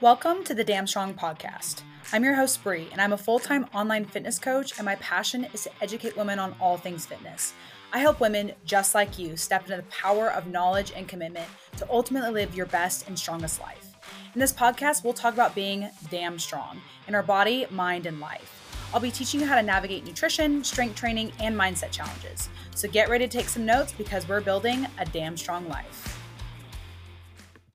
Welcome to the Damn Strong podcast. I'm your host, Bri, and I'm a full time online fitness coach, and my passion is to educate women on all things fitness. I help women just like you step into the power of knowledge and commitment to ultimately live your best and strongest life. In this podcast, we'll talk about being damn strong in our body, mind, and life. I'll be teaching you how to navigate nutrition, strength training, and mindset challenges. So get ready to take some notes because we're building a damn strong life.